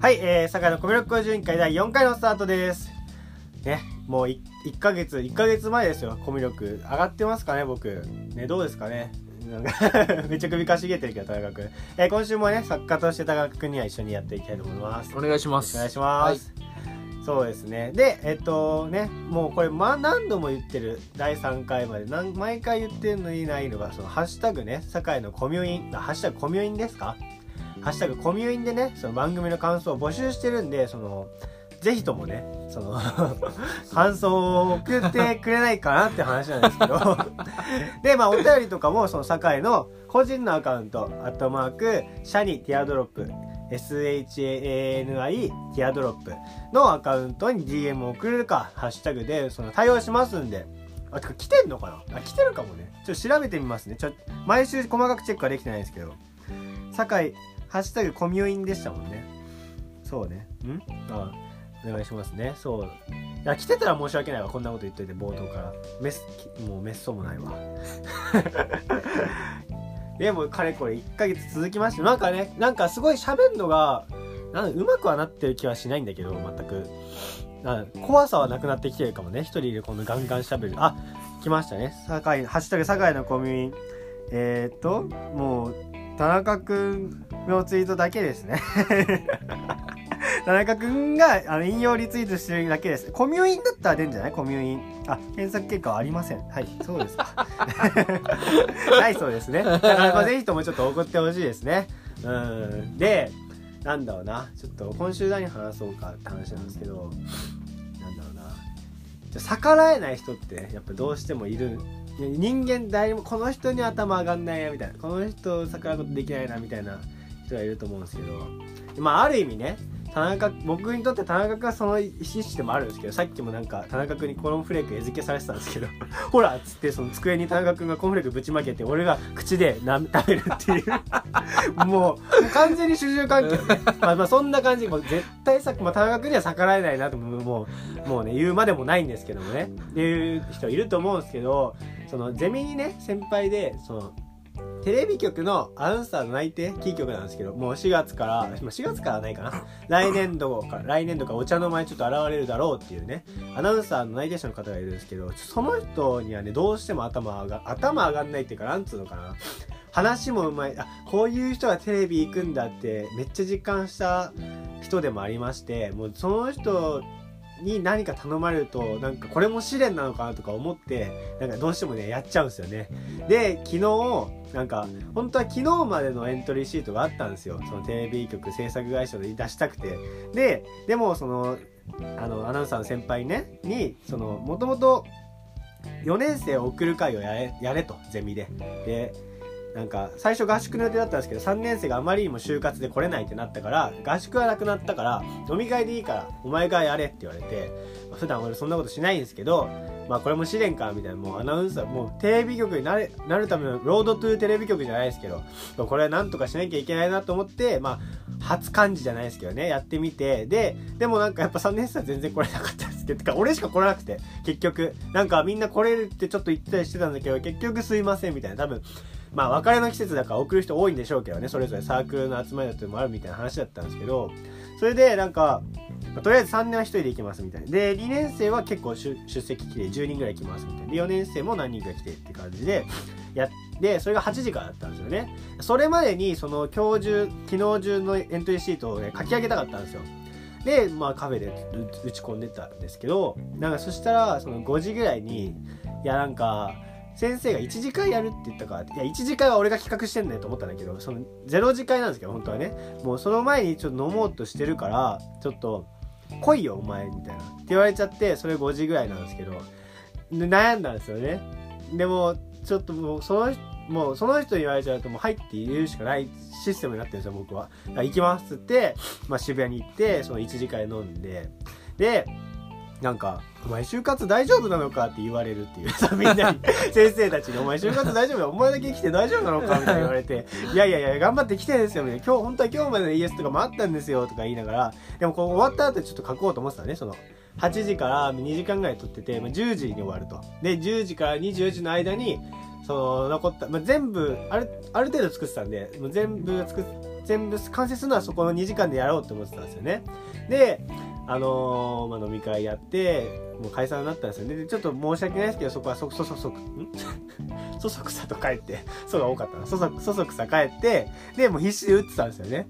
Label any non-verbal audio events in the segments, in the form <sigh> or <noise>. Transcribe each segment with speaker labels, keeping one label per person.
Speaker 1: はい、えー、坂のコミュ力向上委員会第4回のスタートです。ね、もう 1, 1ヶ月、1ヶ月前ですよ、コミュ力。上がってますかね、僕。ね、どうですかね。なんか <laughs> めっちゃ首かしげてるけど、田中君。えー、今週もね、作家として田中君には一緒にやっていきたいと思います。
Speaker 2: お願いします。
Speaker 1: お願いします。そうですね。で、えっとね、もうこれ、まあ、何度も言ってる、第3回まで、なん毎回言ってるのにないのが、その、ハッシュタグね、堺のコミュイン、あハッシュタグコミュインですかハッシュタグコミュインでね、その番組の感想を募集してるんで、その、ぜひともね、その、<laughs> 感想を送ってくれないかなって話なんですけど、<laughs> で、まあ、お便りとかも、その、堺の個人のアカウント、アットマーク、シャニティアドロップ、SHANI ティアドロップのアカウントに DM を送れるか、ハッシュタグでその対応しますんで。あ、てか来てんのかな？あ、来てるかもね。ちょっと調べてみますね。ちょ、毎週細かくチェックはできてないんですけど。酒井、ハッシュタグコミュインでしたもんね。そうね。ん？あお願いしますね。そう。いや、来てたら申し訳ないわ。こんなこと言っといて、冒頭から。メス、もうメッソもないわ。<laughs> でも、かれこれ1ヶ月続きまして、なんかね、なんかすごい喋るのが、なんうまくはなってる気はしないんだけど、全く。怖さはなくなってきてるかもね。一人でこのガンガン喋る。あ、来ましたね。酒井、ハッシュタグ酒井のコミュイン。えー、っと、もう、田中くんのツイートだけですね。<laughs> 田中くんがあの引用リツイートしてるだけです。コミュインだったら出るんじゃない？コミュイン。あ、検索結果はありません。はい、そうですか。<laughs> はい、そうですね。だから、まあ、ぜひともちょっと送ってほしいですね。うん。で、なんだろうな。ちょっと今週何話そうかって話なんですけど、なんだろうな。じゃ逆らえない人ってやっぱどうしてもいる。人間誰もこの人に頭上がんないなみたいな。この人逆らうことできないなみたいな人がいると思うんですけど、まあある意味ね、田中僕にとって田中君はその意思でもあるんですけどさっきもなんか田中君にコーンフレーク餌付けされてたんですけど。<laughs> ほらっつってその机に田中君がコーンフレークぶちまけて俺が口でな食べるっていう。<laughs> もうもう完全に主従関係ね。<laughs> まあまあそんな感じ。もう絶対さ、まあ、田中君には逆らえないなともうもうね言うまでもないんですけどもね。っていう人いると思うんですけどそのゼミにね先輩でそのテレビ局のアナウンサーの内定キー局なんですけど、もう4月から、4月からないかな。来年度か、来年度かお茶の前ちょっと現れるだろうっていうね、アナウンサーの内定者の方がいるんですけど、その人にはね、どうしても頭上が、頭上がんないっていうか、なんつうのかな。話もうまい、あ、こういう人がテレビ行くんだって、めっちゃ実感した人でもありまして、もうその人に何か頼まれると、なんかこれも試練なのかなとか思って、なんかどうしてもね、やっちゃうんですよね。で、昨日、なんか、本当は昨日までのエントリーシートがあったんですよ。そのテレビ局制作会社で出したくて。で、でもその、あの、アナウンサーの先輩ね、に、その、もともと4年生を送る会をやれ、やれと、ゼミで。で、なんか、最初合宿の予定だったんですけど、3年生があまりにも就活で来れないってなったから、合宿はなくなったから、飲み会でいいから、お前がやれって言われて、普段俺そんなことしないんですけど、まあこれも試練か、みたいな、もうアナウンサー、もうテレビ局になれなるためのロードトゥーテレビ局じゃないですけど、これはなんとかしなきゃいけないなと思って、まあ、初漢字じゃないですけどね、やってみて、で、でもなんかやっぱ3年生は全然来れなかったんですけど、か俺しか来れなくて、結局、なんかみんな来れるってちょっと言ってたりしてたんだけど、結局すいませんみたいな、多分、まあ別れの季節だから送る人多いんでしょうけどね、それぞれサークルの集まりだってもあるみたいな話だったんですけど、それでなんか、とりあえず3年は1人で行きますみたいな。で、2年生は結構出席来て10人ぐらい来ますみたいな。で、4年生も何人か来てって感じで、やって、それが8時からだったんですよね。それまでに、その今日中、昨日中のエントリーシートをね、書き上げたかったんですよ。で、まあカフェで打ち込んでたんですけど、なんかそしたら、その5時ぐらいに、いやなんか、先生が1次会やるって言ったから、いや、1次会は俺が企画してんだよと思ったんだけど、その0次会なんですけど、本当はね。もうその前にちょっと飲もうとしてるから、ちょっと、来いよ、お前、みたいな。って言われちゃって、それ5時ぐらいなんですけど、悩んだんですよね。でも、ちょっともう、その人、もうその人に言われちゃうともう入って入れるしかないシステムになってるんですよ僕は。行きますつって、まあ、渋谷に行ってその1次会飲んででなんか「お前就活大丈夫なのか?」って言われるっていうさみんなに先生たちに「お前就活大丈夫だお前だけ来て大丈夫なのか?」みたいな言われて「<laughs> いやいやいや頑張って来てですよ」みたいな「今日本当は今日までの ES とかもあったんですよ」とか言いながらでもこう終わった後ちょっと書こうと思ってたねその8時から2時間ぐらい撮ってて、まあ、10時に終わるとで10時から24時の間にその残った、まあ、全部あるある程度作ってたんでもう全部作っ全部完成するのはそこの2時間でやろうって思ってたんですよねであのー、まあ、飲み会やってもう解散になったんですよね。でちょっと申し訳ないですけどそこはそそそそん？<laughs> そそくさと帰ってそが多かったな。そそそそくさ帰ってでもう必死で打ってたんですよね。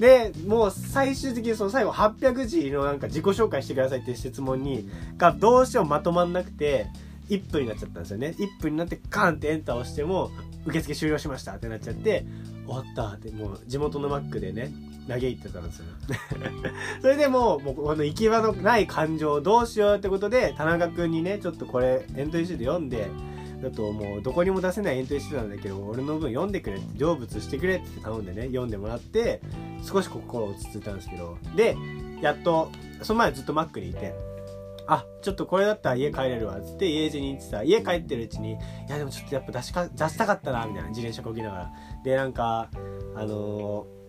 Speaker 1: で、もう最終的にその最後800字のなんか自己紹介してくださいっていう質問に、がどうしてもまとまんなくて、1分になっちゃったんですよね。1分になってカーンってエンターをしても、受付終了しましたってなっちゃって、終わったってもう地元のマックでね、嘆いてたんですよ。<laughs> それでもう、もうこの行き場のない感情をどうしようってことで、田中君にね、ちょっとこれエントリーシート読んで、だともうどこにも出せないエントリーしてたんだけど俺の分読んでくれって成仏してくれって頼んでね読んでもらって少し心落ち着いたんですけどでやっとその前ずっとマックにいてあちょっとこれだったら家帰れるわっつって家路に行ってた家帰ってるうちにいやでもちょっとやっぱ出しか出したかったなみたいな自転車こぎながらでなんかあのー、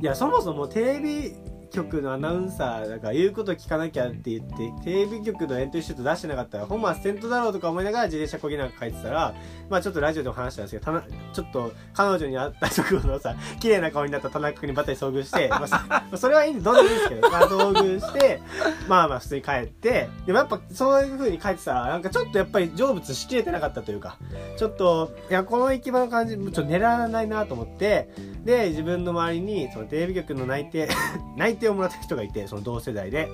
Speaker 1: いやそもそもテレビ局のアナウンサーだから言うこと聞かなきゃって言ってテレビ局のエントリーシュート出してなかったら本末転倒だろうとか思いながら自転車こぎながら書いてたらまあちょっとラジオでも話したんですけどちょっと彼女に会った直後のさ綺麗な顔になった田中君にばったり遭遇して、<laughs> まあ、それはいいんでどうでもいいですけど、まあ、遭遇して <laughs> まあまあ普通に帰ってでもやっぱそういう風に書いてたらなんかちょっとやっぱり成仏しきれてなかったというかちょっといやこの行き場の感じちょっと狙わないなと思ってで自分の周りにそのテレビ局の内定 <laughs> 内定をもらった人がいてその同世代で。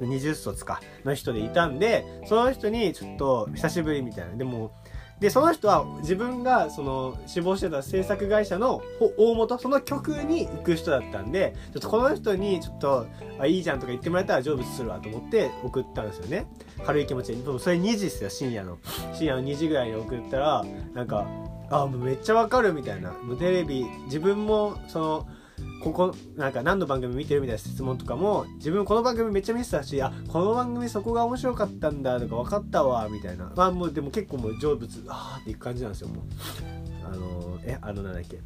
Speaker 1: 20卒かの人でいたんでその人にちょっと久しぶりみたいな。でもでその人は自分がその志望してた制作会社の大元その曲に行く人だったんでちょっとこの人にちょっとあいいじゃんとか言ってもらえたら成仏するわと思って送ったんですよね。軽い気持ちで。でもそれ2時ですよ深夜の。深夜の2時ぐらいに送ったらなんかあもうめっちゃわかるみたいな。もうテレビ自分もそのここなんか何の番組見てるみたいな質問とかも自分この番組めっちゃ見てたしあこの番組そこが面白かったんだとか分かったわみたいな。まあもうでも結構もう成仏ああっていく感じなんですよもう。あのえあのなんだっけ？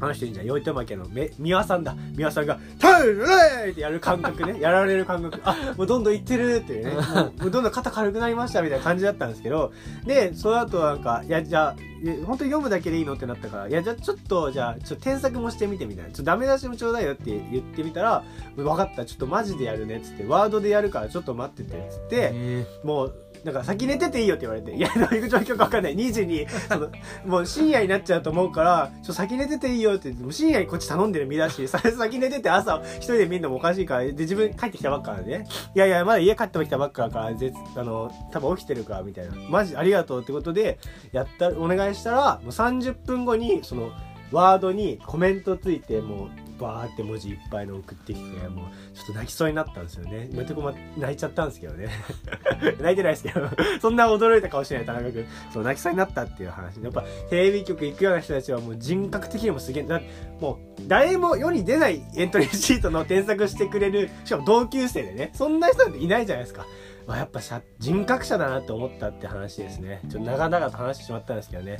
Speaker 1: あの人いいんじゃんよいとまけの。め三輪さんだ。三輪さんが「タイルレイ!」ってやる感覚ね。やられる感覚。あもうどんどんいってるっていうね。<laughs> もうどんどん肩軽くなりましたみたいな感じだったんですけど。でその後なんかいやじゃあ本当に読むだけでいいのってなったからいやじゃあちょっとじゃあちょっと添削もしてみてみたいな。ちょっとダメ出しもちょうだいよって言ってみたら分かった。ちょっとマジでやるねっつってワードでやるからちょっと待っててっつってもうなんか先寝てていいよって言われて、いや、どういう状況かわかんない。2時に、その、もう深夜になっちゃうと思うから、ちょ、先寝てていいよってって、もう深夜にこっち頼んでる身だし、先寝てて朝一人で見るのもおかしいから、で、自分帰ってきたばっかなんでね。いやいや、まだ家帰ってきたばっかだから、ぜあの、多分起きてるから、みたいな。マジありがとうってことで、やった、お願いしたら、もう30分後に、その、ワードにコメントついて、もう、バーって文字いっぱいの送ってきてもうちょっと泣きそうになったんですよね今とこま泣いちゃったんですけどね <laughs> 泣いてないですけどそんな驚いた顔しない田中君そう泣きそうになったっていう話やっぱテレビ局行くような人たちはもう人格的にもすげえだもう誰も世に出ないエントリーシートの添削してくれるしかも同級生でねそんな人なんていないじゃないですかま、やっぱ人格者だなって思ったって話ですね。ちょっと長々と話してしまったんですけどね。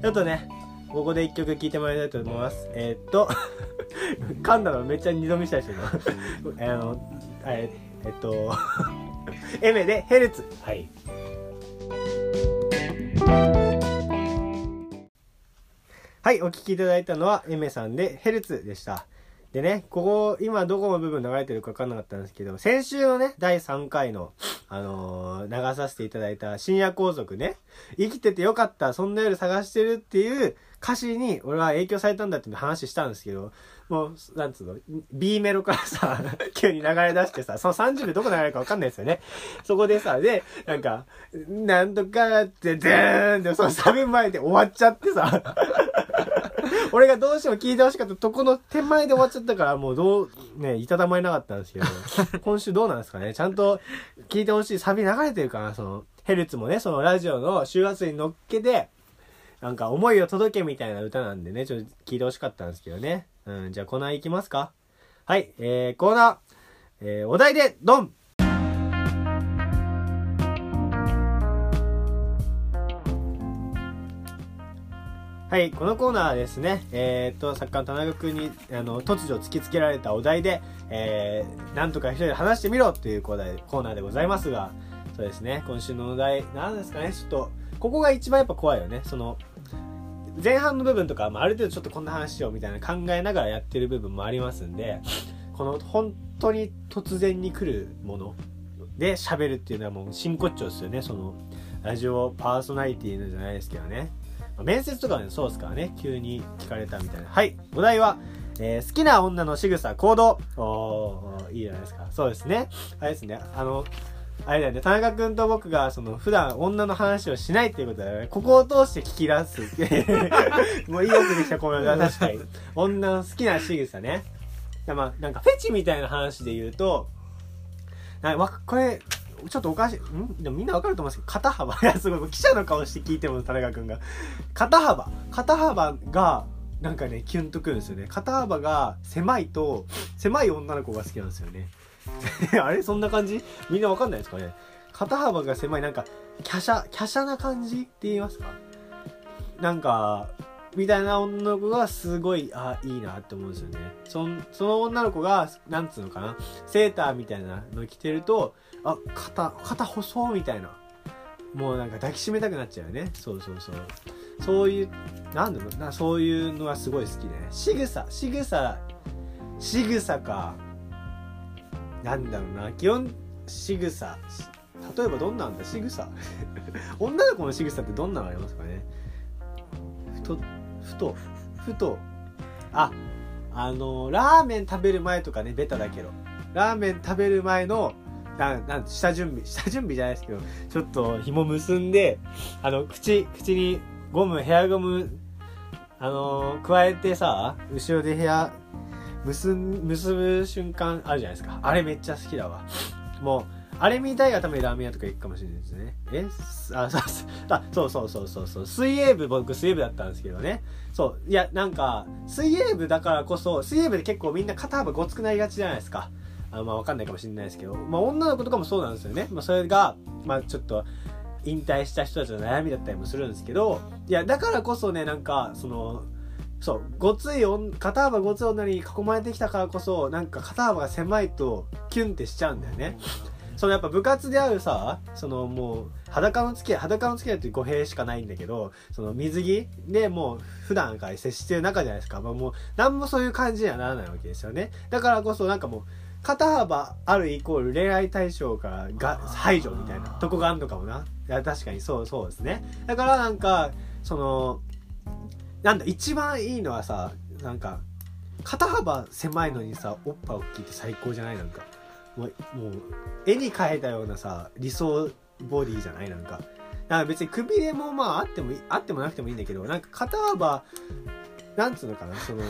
Speaker 1: ちょっとね、ここで一曲聴いてもらいたいと思います。えー、っと、<laughs> 噛んだのめっちゃ二度見したいですよ。<laughs> あの、えー、えっと、<laughs> エメでヘルツ。はい。はい、お聴きいただいたのはエメさんでヘルツでした。でね、ここ、今どこの部分流れてるか分かんなかったんですけど、先週のね、第3回の、あのー、流させていただいた深夜皇族ね、生きててよかった、そんな夜探してるっていう歌詞に俺は影響されたんだっていう話したんですけど、もう、なんつうの、B メロからさ、<laughs> 急に流れ出してさ、その30秒どこ流れるか分かんないですよね。そこでさ、で、なんか、なんとかって、でーんって、そのサビ前で終わっちゃってさ、俺がどうしても聞いてほしかったとこの手前で終わっちゃったから、もうどう、ね、いたたまれなかったんですけど、<laughs> 今週どうなんですかね？ちゃんと聞いてほしい。サビ流れてるかなその、ヘルツもね、そのラジオの周波数に乗っけて、なんか思いを届けみたいな歌なんでね、ちょっと聞いてほしかったんですけどね。うん、じゃあコーナー行きますか？はい、えー、コーナー、えー、お題で、ドンはい、このコーナーはですね、えー、っと、作家の田中君に、あの、突如突きつけられたお題で、えー、なんとか一人で話してみろというコーナーコーナーでございますが、そうですね、今週のお題、何ですかね、ちょっと、ここが一番やっぱ怖いよね。その、前半の部分とか、まあ、ある程度ちょっとこんな話しようみたいな考えながらやってる部分もありますんでこの本当に突然に来るもので喋るっていうのはもう真骨頂ですよねそのラジオパーソナリティのじゃないですけどね、面接とかねそうですからね。急に聞かれたみたいな。はい。お題はえー、好きな女の仕草行動。おーいいじゃないですか。そうですね。あれですね。あのあれだよね、田中君と僕が、その、普段女の話をしないっていうことだよね。ここを通して聞き出す。<laughs> もういいよくできたコメントは確かに。女の好きな仕草ね。まあ、なんかフェチみたいな話で言うと、なわこれ、ちょっとおかしい。ん？でもみんなわかると思うんですけど、肩幅。<laughs> いや、すごい。記者の顔して聞いても、田中君が。肩幅。肩幅が、なんかね、キュンとくるんですよね。肩幅が狭いと、狭い女の子が好きなんですよね。<laughs> あれ？そんな感じ？みんなわかんないですかね？肩幅が狭い、なんか、華奢、華奢な感じって言いますか？なんか、みたいな女の子がすごい、あ、いいなって思うんですよね。そその女の子が、なんつうのかな、セーターみたいなの着てると、あ、肩、肩細みたいな。もうなんか抱きしめたくなっちゃうよね。そうそうそう。そういう、なんだろうな、そういうのはすごい好きでね。仕草、仕草、仕草か。なんだろうな、基本、仕草。例えばどんなんだ？仕草 <laughs> 女の子の仕草ってどんなのありますかね？ふと、ふと、ふと、あ、あの、ラーメン食べる前とかね、ベタだけど、ラーメン食べる前の、ななん下準備、下準備じゃないですけど、ちょっと紐結んで、あの、口、口にゴム、ヘアゴム、あのー、加えてさ、後ろでヘア、結結ぶ瞬間あるじゃないですか。あれめっちゃ好きだわ。もう、あれ見たいがためにラーメン屋とか行くかもしれないですね。え？あ、そうそうそうそうそう。水泳部、僕水泳部だったんですけどね。そう。いや、なんか、水泳部だからこそ、水泳部で結構みんな肩幅ごつくなりがちじゃないですか。あまあわかんないかもしれないですけど、まあ女の子とかもそうなんですよね。まあそれが、まあちょっと、引退した人たちの悩みだったりもするんですけど、いや、だからこそね、なんか、その、そう、ごつい肩幅ごつい女に囲まれてきたからこそ、なんか肩幅が狭いと、キュンってしちゃうんだよね。そのやっぱ部活であるさ、そのもう、裸の付き合い、裸の付き合いって語弊しかないんだけど、その水着でもう普段から接してる中じゃないですか。まあもう、なんもそういう感じにはならないわけですよね。だからこそなんかもう、肩幅あるイコール恋愛対象からが排除みたいなとこがあるのかもな。いや、確かにそうそうですね。だからなんか、その、なんだ、一番いいのはさ、なんか、肩幅狭いのにさ、おっぱい大きいって最高じゃない？なんか。もう、もう、絵に描いたようなさ、理想ボディじゃない？なんか。だから別にくびれもまああってもあってもなくてもいいんだけど、なんか肩幅、なんつうのかな、その、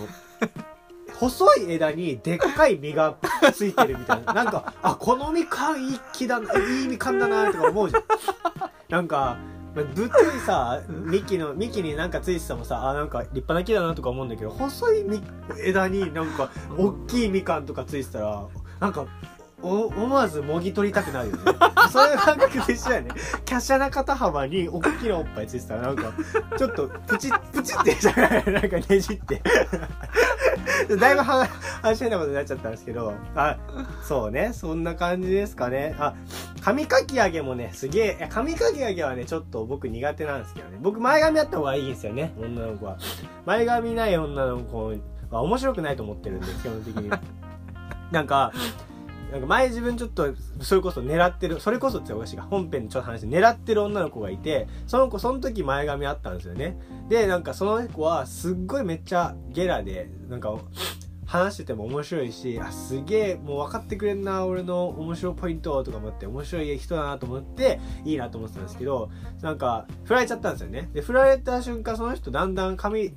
Speaker 1: 細い枝にでっかい実がついてるみたいな。なんか、あ、このみかんいい木だな、いいみかんだな、とか思うじゃん。なんか、ぶっといさ、幹の、幹になんかついてたもさ、あ、なんか立派な木だなとか思うんだけど、細い枝になんか、大きいみかんとかついてたら、なんか、お思わずもぎ取りたくなるよね。そういう感覚で一緒やね。華奢な肩幅に大きなおっぱいついてたらなんか、ちょっとプチ、プチってじゃない？なんかねじって。だいぶ話変なことになっちゃったんですけど、あ、そうね、そんな感じですかね。あ、髪かき上げもね、すげえ、髪かき上げはね、ちょっと僕苦手なんですけどね。僕前髪あった方がいいんですよね、女の子は。前髪ない女の子は面白くないと思ってるんで、基本的に。なんか、なんか前自分ちょっと、それこそ狙ってる、それこそっておかしいが、本編でちょっと話して狙ってる女の子がいて、その子その時前髪あったんですよね。で、なんかその子はすっごいめっちゃゲラで、なんか、話してても面白いし、あ、すげえ、もう分かってくれんな、俺の面白いポイントとか思って、面白い人だなと思って、いいなと思ってたんですけど、なんか、振られちゃったんですよね。で、振られた瞬間、その人だんだん髪、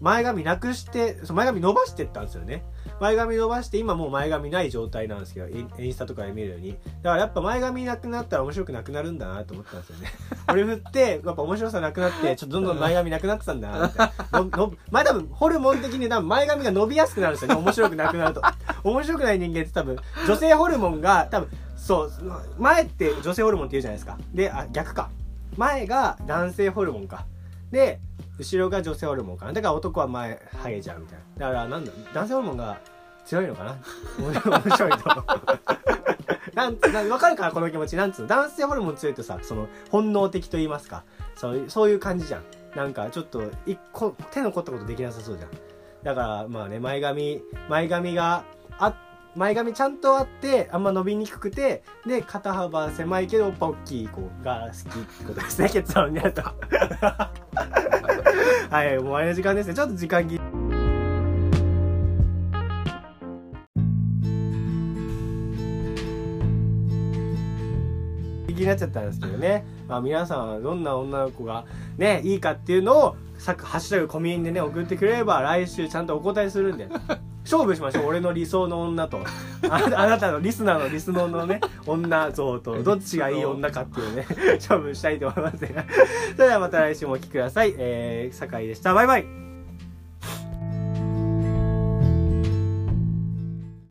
Speaker 1: 前髪なくして、前髪伸ばしてったんですよね。前髪伸ばして、今もう前髪ない状態なんですけど、インスタとかで見るように。だからやっぱ前髪なくなったら面白くなくなるんだなと思ったんですよね。<laughs> 俺振って、やっぱ面白さなくなって、ちょっとどんどん前髪なくなってたんだな、みたいな。のの前多分、ホルモン的に多分前髪が伸びやすくなるんですよね。面白くなくなると。面白くない人間って多分、女性ホルモンが多分、そう、前って女性ホルモンって言うじゃないですか。で、あ、逆か。前が男性ホルモンか。で、後ろが女性ホルモンかな。だから男は前、ハゲちゃうみたいな。だからなんだ、男性ホルモンが強いのかな <laughs> 面白いと。<laughs> なんつ、わかるかなこの気持ち。なんつうの？男性ホルモン強いとさ、その、本能的と言いますか。そういう、そういう感じじゃん。なんかちょっと一個手の凝ったことできなさそうじゃんだからまあね前髪前髪があって前髪ちゃんとあってあんま伸びにくくてで肩幅狭いけどおっぱ大きい子が好きってことですね結論になると。<laughs> はいもうあれの時間ですね。ちょっと時間切り。気になっちゃったんですけどね、まあ、皆さんはどんな女の子がねいいかっていうのをさハッシュタグコミュニでね送ってくれれば来週ちゃんとお答えするんで勝負しましょう。俺の理想の女と。<laughs> ああなたのリスナーのリスナーのね女像と。<laughs> どっちがいい女かっていうね勝負したいと思いますが。それではまた来週もお聴きください。えー、酒井でした。バイバイ